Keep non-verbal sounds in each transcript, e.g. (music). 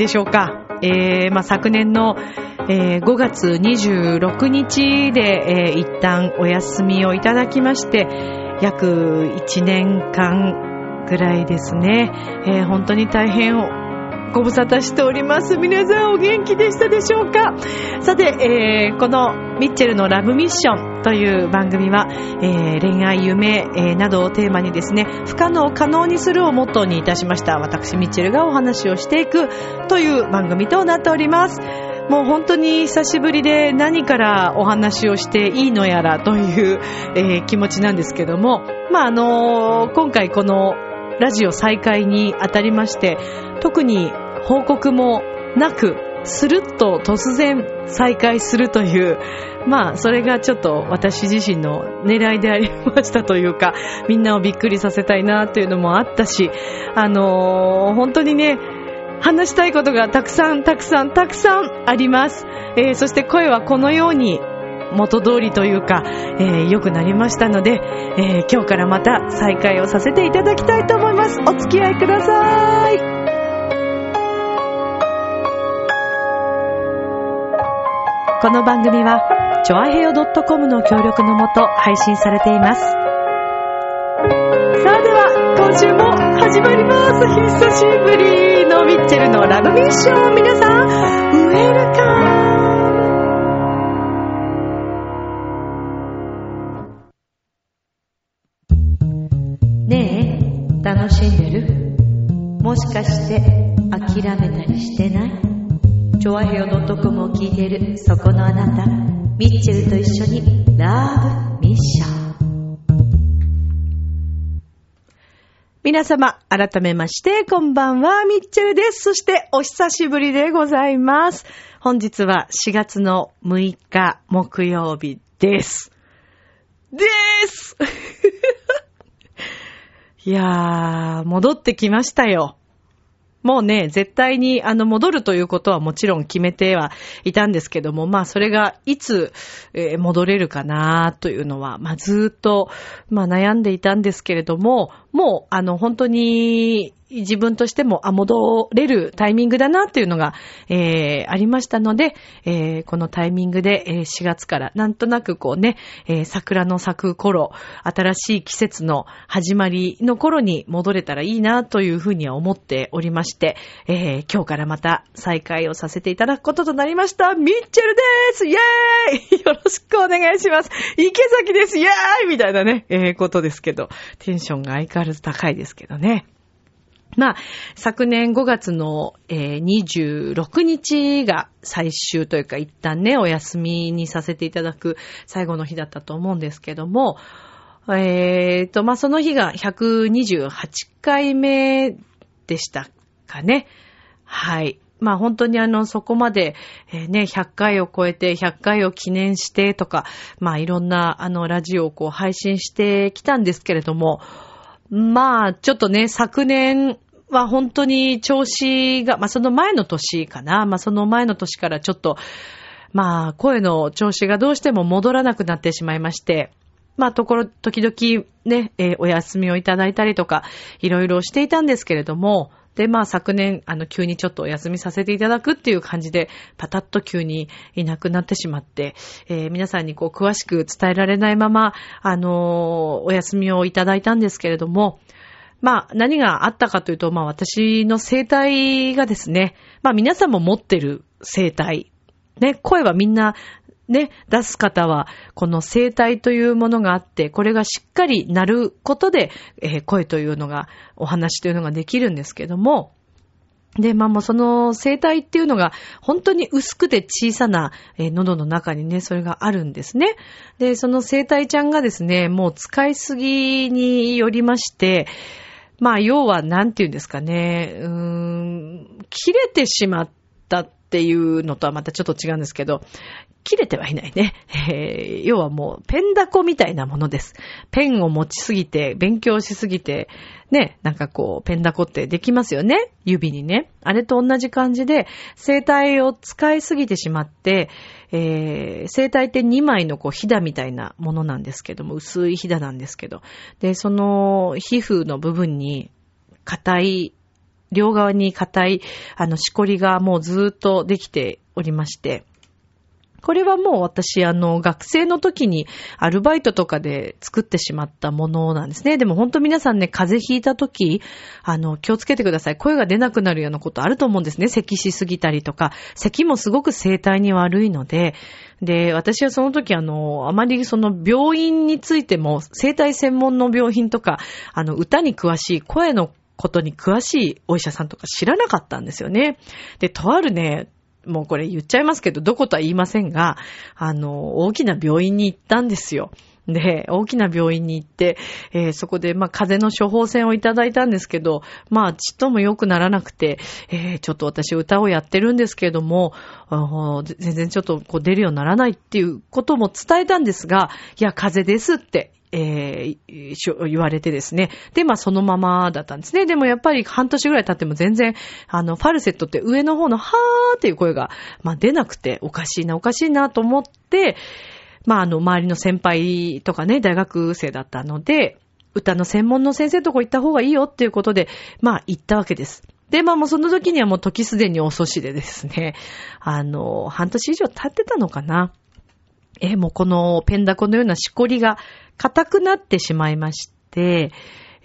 でしょうか。えー、まあ、昨年の、えー、5月26日で、えー、一旦お休みをいただきまして、約1年間ぐらいですね、えー、本当に大変ご無沙汰しております。皆さんお元気でしたでしょうかさて、えー、このミッチェルのラブミッションという番組は、えー、恋愛、夢、えー、などをテーマにですね、不可能を可能にするをモットーにいたしました。私、ミッチェルがお話をしていくという番組となっております。もう本当に久しぶりで何からお話をしていいのやらという、えー、気持ちなんですけども、まあ、あの、今回このラジオ再開にあたりまして、特に報告もなく、スルッと突然再開するという、まあ、それがちょっと私自身の狙いでありましたというか、(laughs) みんなをびっくりさせたいなというのもあったし、あのー、本当にね、話したいことがたくさんたくさんたくさんあります。えー、そして声はこのように元通りというか、えー、良くなりましたので、えー、今日からまた再開をさせていただきたいと思います。お付き合いください。この番組は、ちょあへよ .com の協力のもと配信されています。さあでは、今週も始まります。久しぶりのミッチェルのラブミッション。皆さん、ウェルカムねえ、楽しんでる？もしかして諦めたりしてない？チョアヘオ .com を聞いているそこのあなた、ミッチェルと一緒にラブミッション。皆様、改めまして、こんばんは、ミッチェルです。そして、お久しぶりでございます。本日は4月の6日木曜日です。です (laughs) いやー、戻ってきましたよ。もうね、絶対にあの戻るということはもちろん決めてはいたんですけども、まあそれがいつ、え、戻れるかなというのは、まあずっと、まあ悩んでいたんですけれども、もうあの本当に自分としても、あ、戻れるタイミングだなっていうのが、えー、ありましたので、えー、このタイミングで、えー、4月からなんとなくこうね、えー、桜の咲く頃、新しい季節の始まりの頃に戻れたらいいなというふうには思っておりまして、えー、今日からまた再開をさせていただくこととなりました。ミッチェルです。イェーイ。(laughs) よろしくお願いします。池崎です。イェーイ。みたいなね、えー、ことですけど、テンションが相変わらず高いですけどね。まあ、昨年5月の、えー、26日が最終というか一旦ね、お休みにさせていただく最後の日だったと思うんですけども、えーと、まあ、その日が128回目でしたかね。はい。まあ本当にあの、そこまで、えー、ね、100回を超えて、100回を記念してとか、まあいろんなあの、ラジオをこう配信してきたんですけれども、まあ、ちょっとね、昨年は本当に調子が、まあその前の年かな。まあその前の年からちょっと、まあ声の調子がどうしても戻らなくなってしまいまして、まあところ、時々ね、えー、お休みをいただいたりとか、いろいろしていたんですけれども、で、まあ昨年、あの、急にちょっとお休みさせていただくっていう感じで、パタッと急にいなくなってしまって、えー、皆さんにこう、詳しく伝えられないまま、あのー、お休みをいただいたんですけれども、まあ、何があったかというと、まあ、私の生態がですね、まあ、皆さんも持ってる生態。ね、声はみんなね、出す方は、この声帯というものがあって、これがしっかりなることで、えー、声というのが、お話というのができるんですけども、で、まあもうその声帯っていうのが本当に薄くて小さな、えー、喉の中にね、それがあるんですね。で、その声帯ちゃんがですね、もう使いすぎによりまして、まあ要はなんて言うんですかね、うーん、切れてしまったっていうのとはまたちょっと違うんですけど、切れてはいないね。えー、要はもう、ペンダコみたいなものです。ペンを持ちすぎて、勉強しすぎて、ね、なんかこう、ペンダコってできますよね指にね。あれと同じ感じで、声帯を使いすぎてしまって、えー、声帯って2枚のこう、ひだみたいなものなんですけども、薄いひだなんですけど。で、その、皮膚の部分に、硬い両側に硬い、あの、しこりがもうずーっとできておりまして、これはもう私、あの、学生の時にアルバイトとかで作ってしまったものなんですね。でも本当皆さんね、風邪ひいた時、あの、気をつけてください。声が出なくなるようなことあると思うんですね。咳しすぎたりとか、咳もすごく声帯に悪いので、で、私はその時あの、あまりその病院についても、声帯専門の病院とか、あの、歌に詳しい、声のことに詳しいお医者さんとか知らなかったんですよね。で、とあるね、もうこれ言っちゃいますけど、どことは言いませんが、あの、大きな病院に行ったんですよ。で、大きな病院に行って、えーそこで、まあ、風邪の処方箋をいただいたんですけど、まあ、ちっとも良くならなくて、えーちょっと私歌をやってるんですけれども、全然ちょっとこう出るようにならないっていうことも伝えたんですが、いや、風邪ですって、えー言われてですね。で、まあそのままだったんですね。でもやっぱり半年ぐらい経っても全然、あの、ファルセットって上の方のはーっていう声が、まあ出なくて、おかしいな、おかしいなと思って、まああの、周りの先輩とかね、大学生だったので、歌の専門の先生とこ行った方がいいよっていうことで、まあ行ったわけです。で、まあもうその時にはもう時すでに遅しでですね、あの、半年以上経ってたのかな。えーもうこのペンダコのようなしこりが硬くなってしまいまして、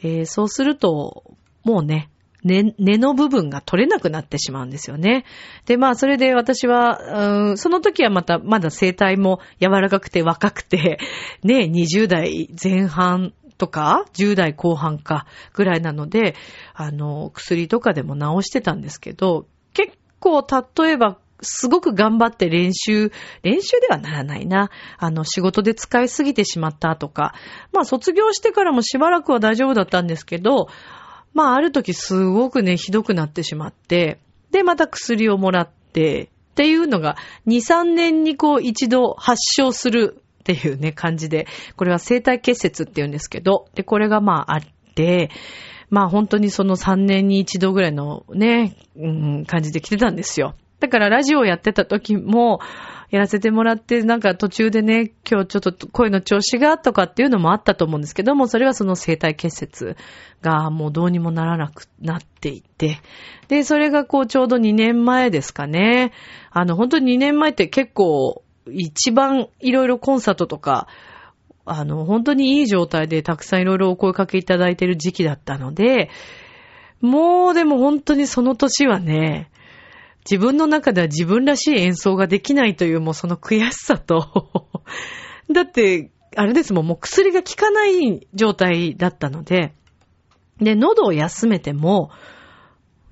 えーそうすると、もうね、根根の部分が取れなくなってしまうんですよね。で、まあ、それで私は、うんその時はまた、まだ声帯も柔らかくて若くて、(laughs) ね、20代前半とか、10代後半か、ぐらいなので、あの、薬とかでも治してたんですけど、結構、例えば、すごく頑張って練習、練習ではならないな。あの、仕事で使いすぎてしまったとか。まあ、卒業してからもしばらくは大丈夫だったんですけど、まあ、ある時すごくね、ひどくなってしまって、で、また薬をもらって、っていうのが、2、3年にこう一度発症するっていうね、感じで、これは生体結節って言うんですけど、で、これがまああって、まあ本当にその3年に一度ぐらいのね、うん、感じで来てたんですよ。だからラジオやってた時も、やらせてもらって、なんか途中でね、今日ちょっと声の調子がとかっていうのもあったと思うんですけども、それはその生体結節がもうどうにもならなくなっていて、で、それがこうちょうど2年前ですかね。あの、本当に2年前って結構一番いろいろコンサートとか、あの、本当にいい状態でたくさんいろいろお声かけいただいてる時期だったので、もうでも本当にその年はね、自分の中では自分らしい演奏ができないというもうその悔しさと、(laughs) だって、あれですもん、もう薬が効かない状態だったので、で、喉を休めても、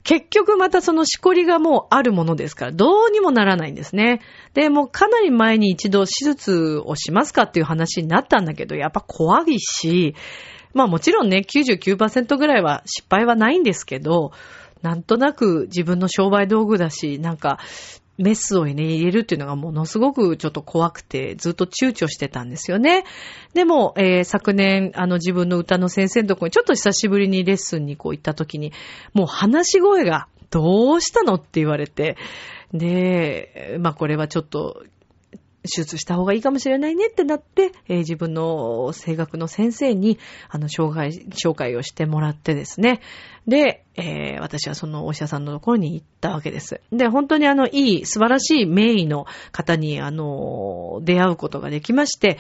結局またそのしこりがもうあるものですから、どうにもならないんですね。で、もうかなり前に一度手術をしますかっていう話になったんだけど、やっぱ怖いし、まあもちろんね、99%ぐらいは失敗はないんですけど、なんとなく自分の商売道具だし、なんか、メスをね、入れるっていうのがものすごくちょっと怖くて、ずっと躊躇してたんですよね。でも、えー昨年、あの自分の歌の先生のところにちょっと久しぶりにレッスンにこう行った時に、もう話し声が、どうしたのって言われて、で、まあこれはちょっと、手術した方がいいかもしれないねってなって、えー自分の声楽の先生に、あの、紹介、紹介をしてもらってですね。で、えー私はそのお医者さんのところに行ったわけです。で、本当にあの、いい、素晴らしい名医の方に、あの、出会うことができまして、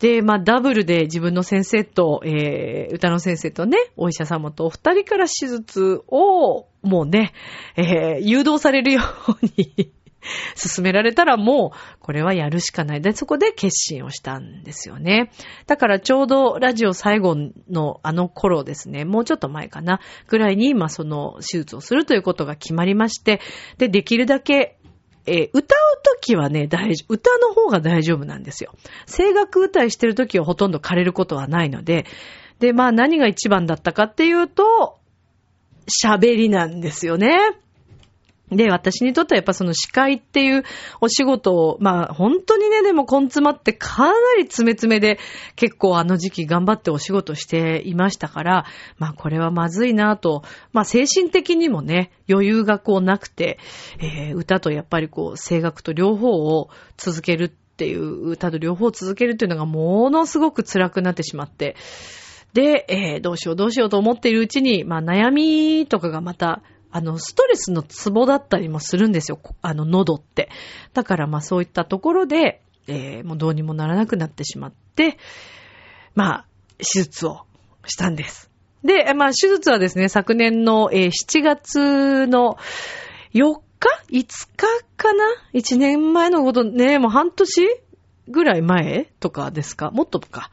で、まあ、ダブルで自分の先生と、えー、歌の先生とね、お医者様とお二人から手術を、もうね、えー誘導されるように (laughs) 進められたらもう、これはやるしかない。で、そこで決心をしたんですよね。だからちょうどラジオ最後のあの頃ですね、もうちょっと前かな、ぐらいに、まあ、その手術をするということが決まりまして、で、できるだけ、えー歌うときはね、大丈夫。歌の方が大丈夫なんですよ。声楽歌いしてるときはほとんど枯れることはないので、で、まあ何が一番だったかっていうと、喋りなんですよね。で、私にとってはやっぱその司会っていうお仕事を、まあ本当にね、でも根詰まってかなり詰め詰めで結構あの時期頑張ってお仕事していましたから、まあこれはまずいなと、まあ精神的にもね、余裕がこうなくて、えー歌とやっぱりこう声楽と両方を続けるっていう、歌と両方を続けるっていうのがものすごく辛くなってしまって、で、えー、どうしようどうしようと思っているうちに、まあ悩みとかがまた、あの、ストレスのツボだったりもするんですよ。あの、喉って。だからまあそういったところで、えー、もうどうにもならなくなってしまって、まあ、手術をしたんです。で、まあ手術はですね、昨年の、えー、7月の4日 ?5 日かな ?1 年前のことね、もう半年ぐらい前とかですか？もっとか。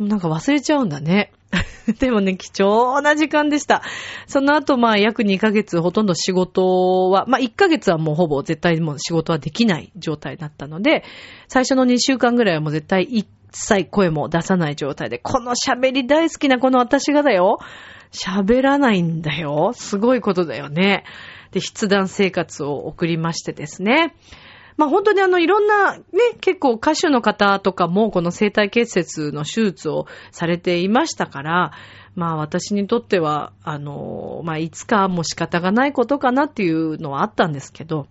なんか忘れちゃうんだね。(laughs) でもね、貴重な時間でした。その後、まあ、約2ヶ月、ほとんど仕事は、まあ、1ヶ月はもうほぼ絶対もう仕事はできない状態だったので、最初の2週間ぐらいはもう絶対一切声も出さない状態で、この喋り大好きなこの私がだよ、喋らないんだよ。すごいことだよね。で、筆談生活を送りましてですね。まあ本当にあのいろんなね、結構歌手の方とかもこの生体結節の手術をされていましたから、まあ私にとっては、あの、まあいつかも仕方がないことかなっていうのはあったんですけど、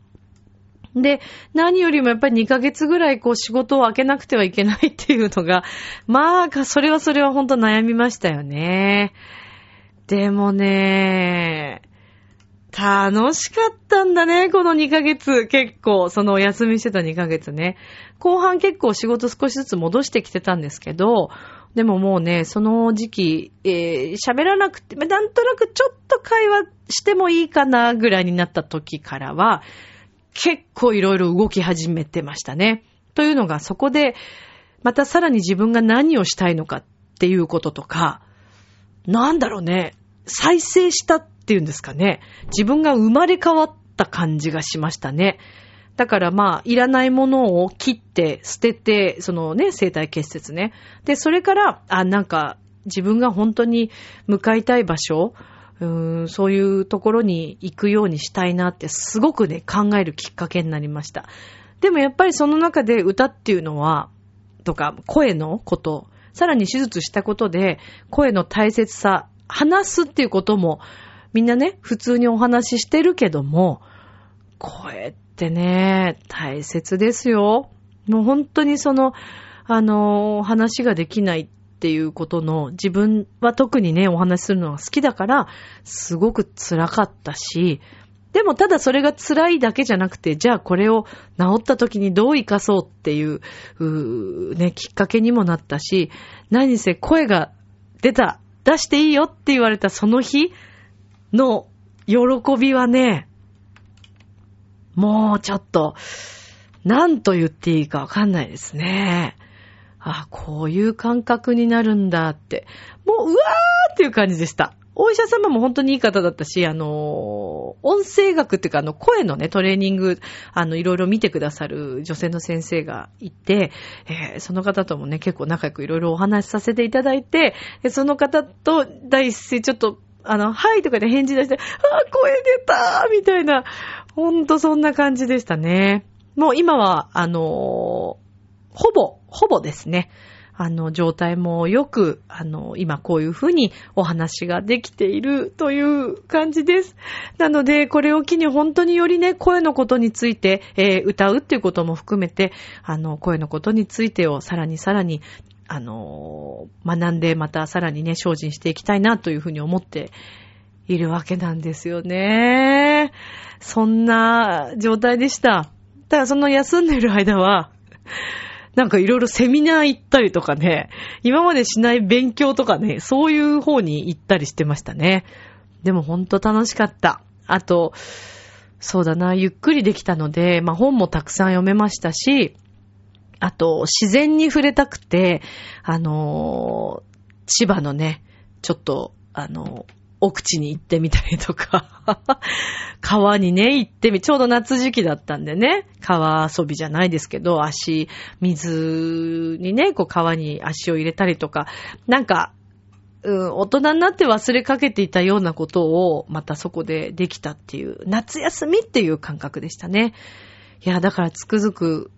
で、何よりもやっぱり2ヶ月ぐらいこう仕事を開けなくてはいけないっていうのが、まあ、それはそれは本当悩みましたよね。でもね、楽しかったんだね、この2ヶ月。結構、そのお休みしてた2ヶ月ね。後半結構仕事少しずつ戻してきてたんですけど、でももうね、その時期、えー、喋らなくて、なんとなくちょっと会話してもいいかなぐらいになった時からは、結構いろいろ動き始めてましたね。というのが、そこで、またさらに自分が何をしたいのかっていうこととか、なんだろうね、再生したってっていうんですかね。自分が生まれ変わった感じがしましたね。だからまあ、いらないものを切って、捨てて、そのね、生体結節ね。で、それから、あ、なんか、自分が本当に向かいたい場所、うーんそういうところに行くようにしたいなってすごくね、考えるきっかけになりました。でもやっぱりその中で歌っていうのは、とか声のこと、さらに手術したことで声の大切さ、話すっていうこともみんなね、普通にお話ししてるけども、声ってね、大切ですよ。もう本当にその、あの、話ができないっていうことの、自分は特にね、お話しするのが好きだから、すごく辛かったし、でもただそれが辛いだけじゃなくて、じゃあこれを治った時にどう活かそうっていう、うね、きっかけにもなったし、何せ声が出た、出していいよって言われたその日、の喜びはね、もうちょっと、何と言っていいかわかんないですね。あ、こういう感覚になるんだって。もう、うわーっていう感じでした。お医者様も本当にいい方だったし、あの、音声学っていうか、あの、声のね、トレーニング、あの、いろいろ見てくださる女性の先生がいて、えー、その方ともね、結構仲良くいろいろお話しさせていただいて、その方と第一声ちょっとあの、はいとかで返事出して、あ、声出たみたいな、ほんとそんな感じでしたね。もう今は、あのー、ほぼ、ほぼですね。あの、状態もよく、あの、今こういうふうにお話ができているという感じです。なので、これを機に本当によりね、声のことについて、えー、歌うっていうことも含めて、あの、声のことについてをさらにさらにあの、学んでまたさらにね、精進していきたいなというふうに思っているわけなんですよね。そんな状態でした。ただその休んでる間は、なんかいろいろセミナー行ったりとかね、今までしない勉強とかね、そういう方に行ったりしてましたね。でもほんと楽しかった。あと、そうだな、ゆっくりできたので、まあ本もたくさん読めましたし、あと、自然に触れたくて、あの千葉のね、ちょっと、あの奥地に行ってみたりとか (laughs) 川にね、行ってみ、ちょうど夏時期だったんでね、川遊びじゃないですけど、足、水にね、こう川に足を入れたりとか、なんか、うん、大人になって忘れかけていたようなことを、またそこでできたっていう、夏休みっていう感覚でしたね。いや、だからつくづく、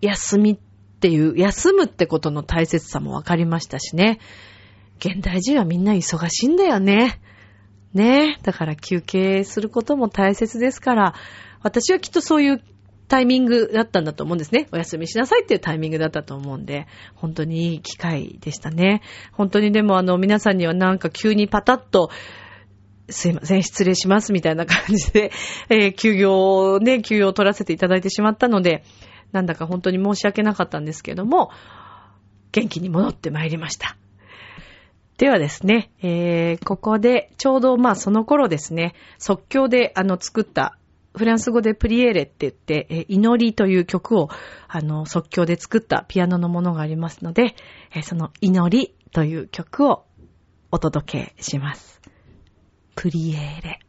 休みっていう、休むってことの大切さも分かりましたしね。現代人はみんな忙しいんだよね。ねえだから休憩することも大切ですから、私はきっとそういうタイミングだったんだと思うんですね。お休みしなさいっていうタイミングだったと思うんで、本当にいい機会でしたね。本当にでもあの皆さんにはなんか急にパタッと、すいません、失礼しますみたいな感じで、えー、休業をね、休業を取らせていただいてしまったので、なんだか本当に申し訳なかったんですけども、元気に戻ってまいりました。ではですね、えー、ここでちょうどまあその頃ですね、即興であの作ったフランス語でプリエーレって言って、え祈りという曲を、あの、即興で作ったピアノのものがありますので、えその祈りという曲をお届けします。プリエーレ。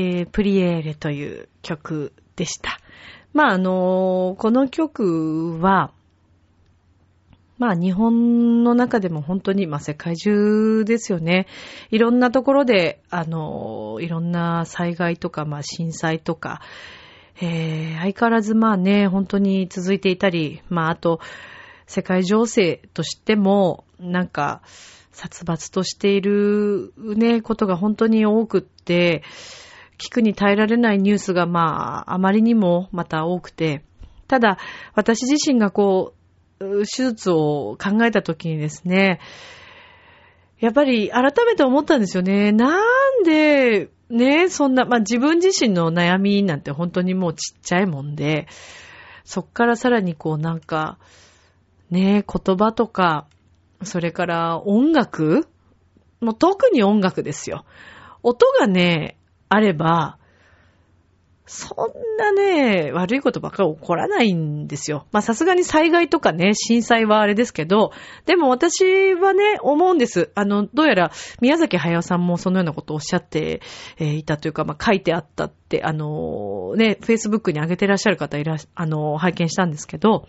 えー、プリエーレという曲でした。まあ、あのこの曲は、まあ日本の中でも本当に、まあ世界中ですよね。いろんなところで、あの、いろんな災害とか、まあ震災とか、えー、相変わらずまあね、本当に続いていたり、まああと、世界情勢としても、なんか、殺伐としているね、ことが本当に多くって、聞くに耐えられないニュースがまあ、あまりにもまた多くて、ただ、私自身がこう、手術を考えたときにですね、やっぱり改めて思ったんですよね。なんで、ね、そんな、まあ自分自身の悩みなんて本当にもうちっちゃいもんで、そっからさらにこうなんか、ね、言葉とか、それから音楽もう特に音楽ですよ。音がね、あれば、そんなね、悪いことばっかり起こらないんですよ。まあさすがに災害とかね、震災はあれですけど、でも私はね、思うんです。あの、どうやら宮崎駿さんもそのようなことをおっしゃっていたというか、まあ書いてあったって、あのね、Facebook に上げてらっしゃる方いらっしあの拝見したんですけど、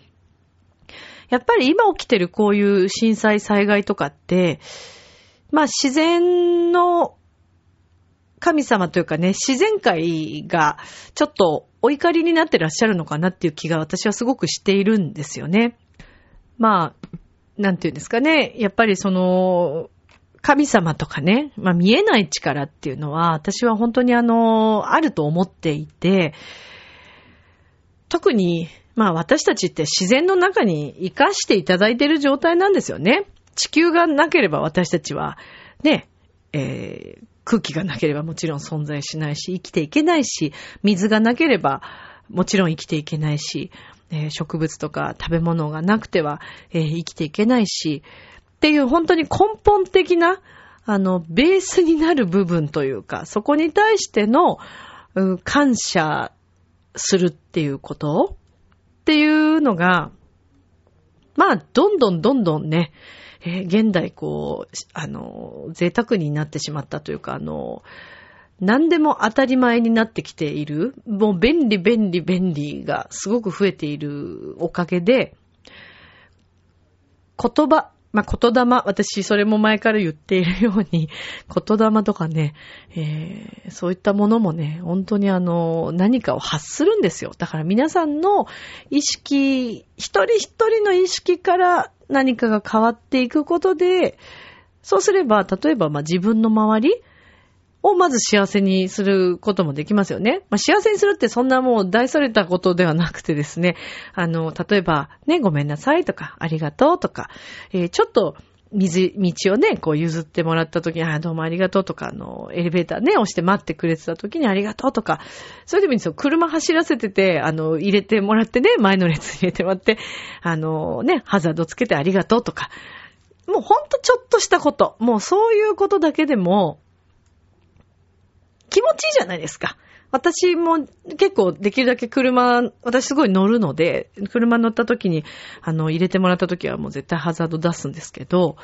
やっぱり今起きてるこういう震災災害とかって、まあ自然の神様というかね、自然界がちょっとお怒りになってらっしゃるのかなっていう気が私はすごくしているんですよね。まあ、なんていうんですかね。やっぱりその、神様とかね、まあ見えない力っていうのは私は本当にあの、あると思っていて、特に、まあ私たちって自然の中に生かしていただいている状態なんですよね。地球がなければ私たちは、ね、えー空気がなければもちろん存在しないし、生きていけないし、水がなければもちろん生きていけないし、えー植物とか食べ物がなくては、えー生きていけないし、っていう本当に根本的な、あの、ベースになる部分というか、そこに対しての、うん感謝するっていうことっていうのが、まあ、どんどんどんどんね、えー現代こう、あの、贅沢になってしまったというか、あの、何でも当たり前になってきている、もう便利便利便利がすごく増えているおかげで、言葉、まあ、言霊、私それも前から言っているように、言霊とかね、えーそういったものもね、本当にあの、何かを発するんですよ。だから皆さんの意識、一人一人の意識から何かが変わっていくことで、そうすれば、例えばまあ自分の周りをまず幸せにすることもできますよね。まあ、幸せにするってそんなもう大それたことではなくてですね、あの、例えば、ね、ごめんなさいとか、ありがとうとか、えーちょっと、水、道をね、こう譲ってもらった時に、あ、どうもありがとうとか、あの、エレベーターね、押して待ってくれてた時にありがとうとか、それでもいいんですよ。車走らせてて、あの、入れてもらってね、前の列入れてもらって、あの、ね、ハザードつけてありがとうとか、もうほんとちょっとしたこと、もうそういうことだけでも、気持ちいいじゃないですか。私も結構できるだけ車、私すごい乗るので、車乗った時に、あの、入れてもらった時はもう絶対ハザード出すんですけど、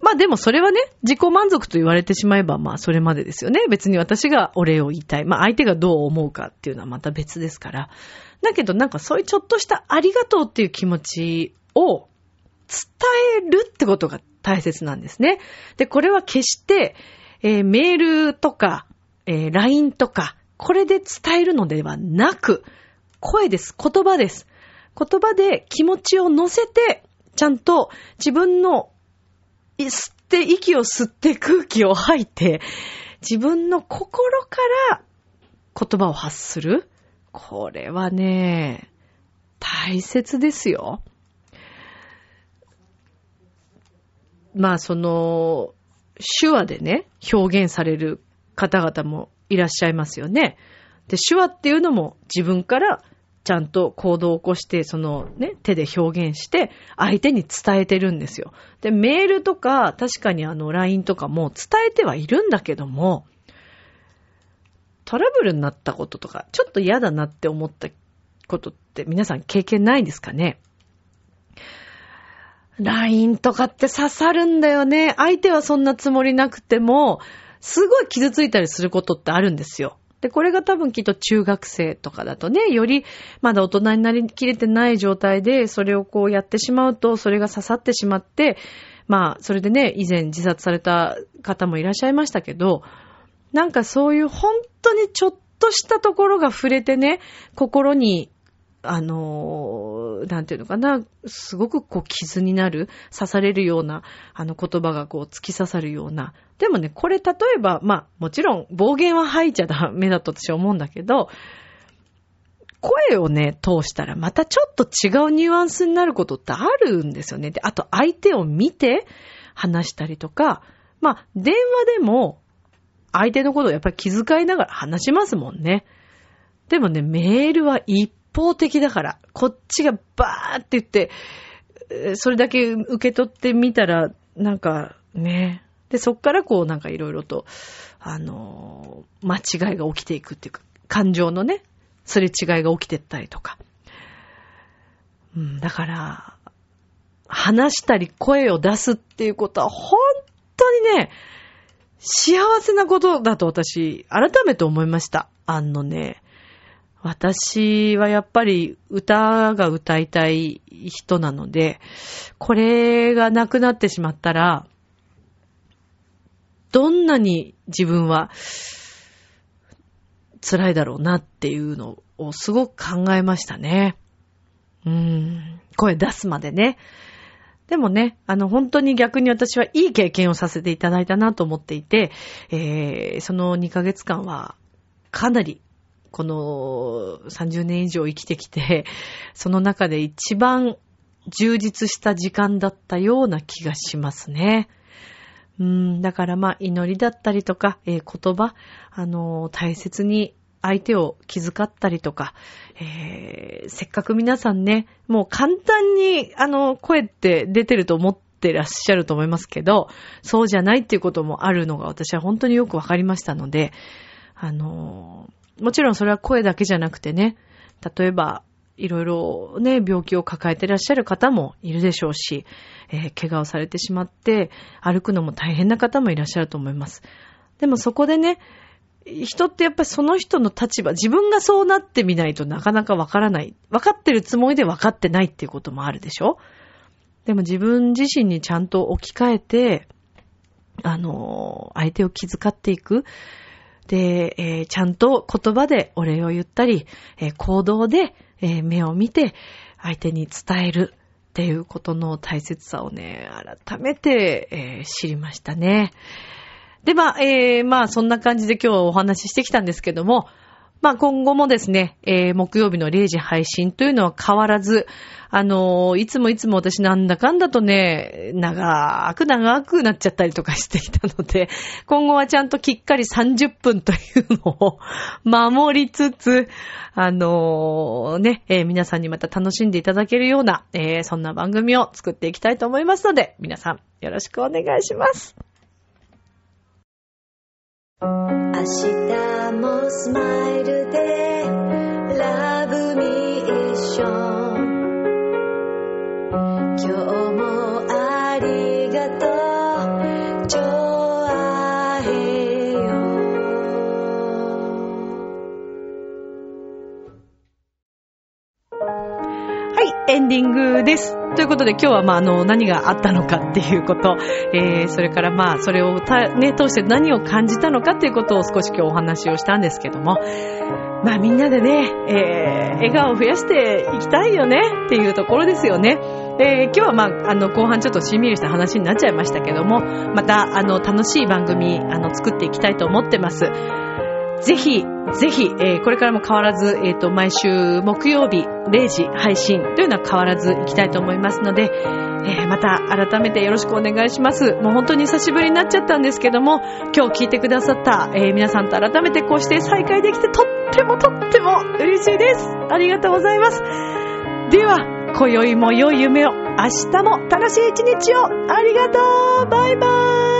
まあでもそれはね、自己満足と言われてしまえば、まあそれまでですよね。別に私がお礼を言いたい。まあ相手がどう思うかっていうのはまた別ですから。だけどなんかそういうちょっとしたありがとうっていう気持ちを伝えるってことが大切なんですね。で、これは決して、えーメールとか、えー LINE とか、これで伝えるのではなく、声です。言葉です。言葉で気持ちを乗せて、ちゃんと自分の、吸って、息を吸って空気を吐いて、自分の心から言葉を発する。これはね、大切ですよ。まあ、その、手話でね、表現される方々もいらっしゃいますよね。で、手話っていうのも自分からちゃんと行動を起こして、そのね、手で表現して、相手に伝えてるんですよ。で、メールとか、確かにあの、LINE とかも伝えてはいるんだけども、トラブルになったこととか、ちょっと嫌だなって思ったことって皆さん経験ないんですかね ?LINE とかって刺さるんだよね。相手はそんなつもりなくても、すごい傷ついたりすることってあるんですよ。で、これが多分きっと中学生とかだとね、よりまだ大人になりきれてない状態で、それをこうやってしまうと、それが刺さってしまって、まあ、それでね、以前自殺された方もいらっしゃいましたけど、なんかそういう本当にちょっとしたところが触れてね、心にあの、なんていうのかな、すごくこう傷になる、刺されるような、あの言葉がこう突き刺さるような。でもね、これ例えば、まあもちろん暴言は吐いちゃダメだと私は思うんだけど、声をね、通したらまたちょっと違うニュアンスになることってあるんですよね。で、あと相手を見て話したりとか、まあ電話でも相手のことをやっぱり気遣いながら話しますもんね。でもね、メールは一方的だから、こっちがバーって言って、それだけ受け取ってみたら、なんかね、で、そっからこうなんかいろいろと、あの間違いが起きていくっていうか、感情のね、すれ違いが起きてったりとか。うん、だから、話したり声を出すっていうことは本当にね、幸せなことだと私、改めて思いました。あのね、私はやっぱり歌が歌いたい人なので、これがなくなってしまったら、どんなに自分は辛いだろうなっていうのをすごく考えましたね。うん。声出すまでね。でもね、あの、本当に逆に私はいい経験をさせていただいたなと思っていて、えー、その2ヶ月間はかなりこの30年以上生きてきて、(laughs) その中で一番充実した時間だったような気がしますね。うん、だからまあ祈りだったりとか、えー、言葉、あのー、大切に相手を気遣ったりとか、えー、せっかく皆さんね、もう簡単にあの声って出てると思ってらっしゃると思いますけど、そうじゃないっていうこともあるのが私は本当によくわかりましたので、あのーもちろんそれは声だけじゃなくてね、例えば、いろいろね、病気を抱えてらっしゃる方もいるでしょうし、えー、怪我をされてしまって、歩くのも大変な方もいらっしゃると思います。でもそこでね、人ってやっぱりその人の立場、自分がそうなってみないとなかなかわからない。わかってるつもりでわかってないっていうこともあるでしょでも自分自身にちゃんと置き換えて、あの、相手を気遣っていく。で、えー、ちゃんと言葉でお礼を言ったり、えー、行動で、えー、目を見て相手に伝えるっていうことの大切さをね、改めて、え知りましたね。で、まあ、えまあ、そんな感じで今日はお話ししてきたんですけども、まあ、今後もですね、え木曜日の0時配信というのは変わらず、あのー、いつもいつも私なんだかんだとね、長く長くなっちゃったりとかしていたので、(laughs) 今後はちゃんときっかり30分というのを (laughs) 守りつつ、あのー、ね、えー、皆さんにまた楽しんでいただけるような、えー、そんな番組を作っていきたいと思いますので、皆さんよろしくお願いします。明日もスマイルでラブミーション。今日エンディングです。ということで今日はまああの何があったのかっていうこと、えー、それからまあそれを、ね、通して何を感じたのかっていうことを少し今日お話をしたんですけども、まあみんなでね、えー、笑顔を増やしていきたいよね。っていうところですよね。えー、今日はまあ、あの、後半ちょっとしんみりした話になっちゃいましたけども、また、あの、楽しい番組、あの、作っていきたいと思ってます。ぜひ、ぜひ、えー、これからも変わらず、えっ、ー、と、毎週木曜日0時配信というのは変わらずいきたいと思いますので、えー、また改めてよろしくお願いします。もう本当に久しぶりになっちゃったんですけども、今日聞いてくださった、えー、皆さんと改めてこうして再会できてとってもとっても嬉しいです。ありがとうございます。では、今宵も良い夢を、明日も楽しい一日を、ありがとうバイバイ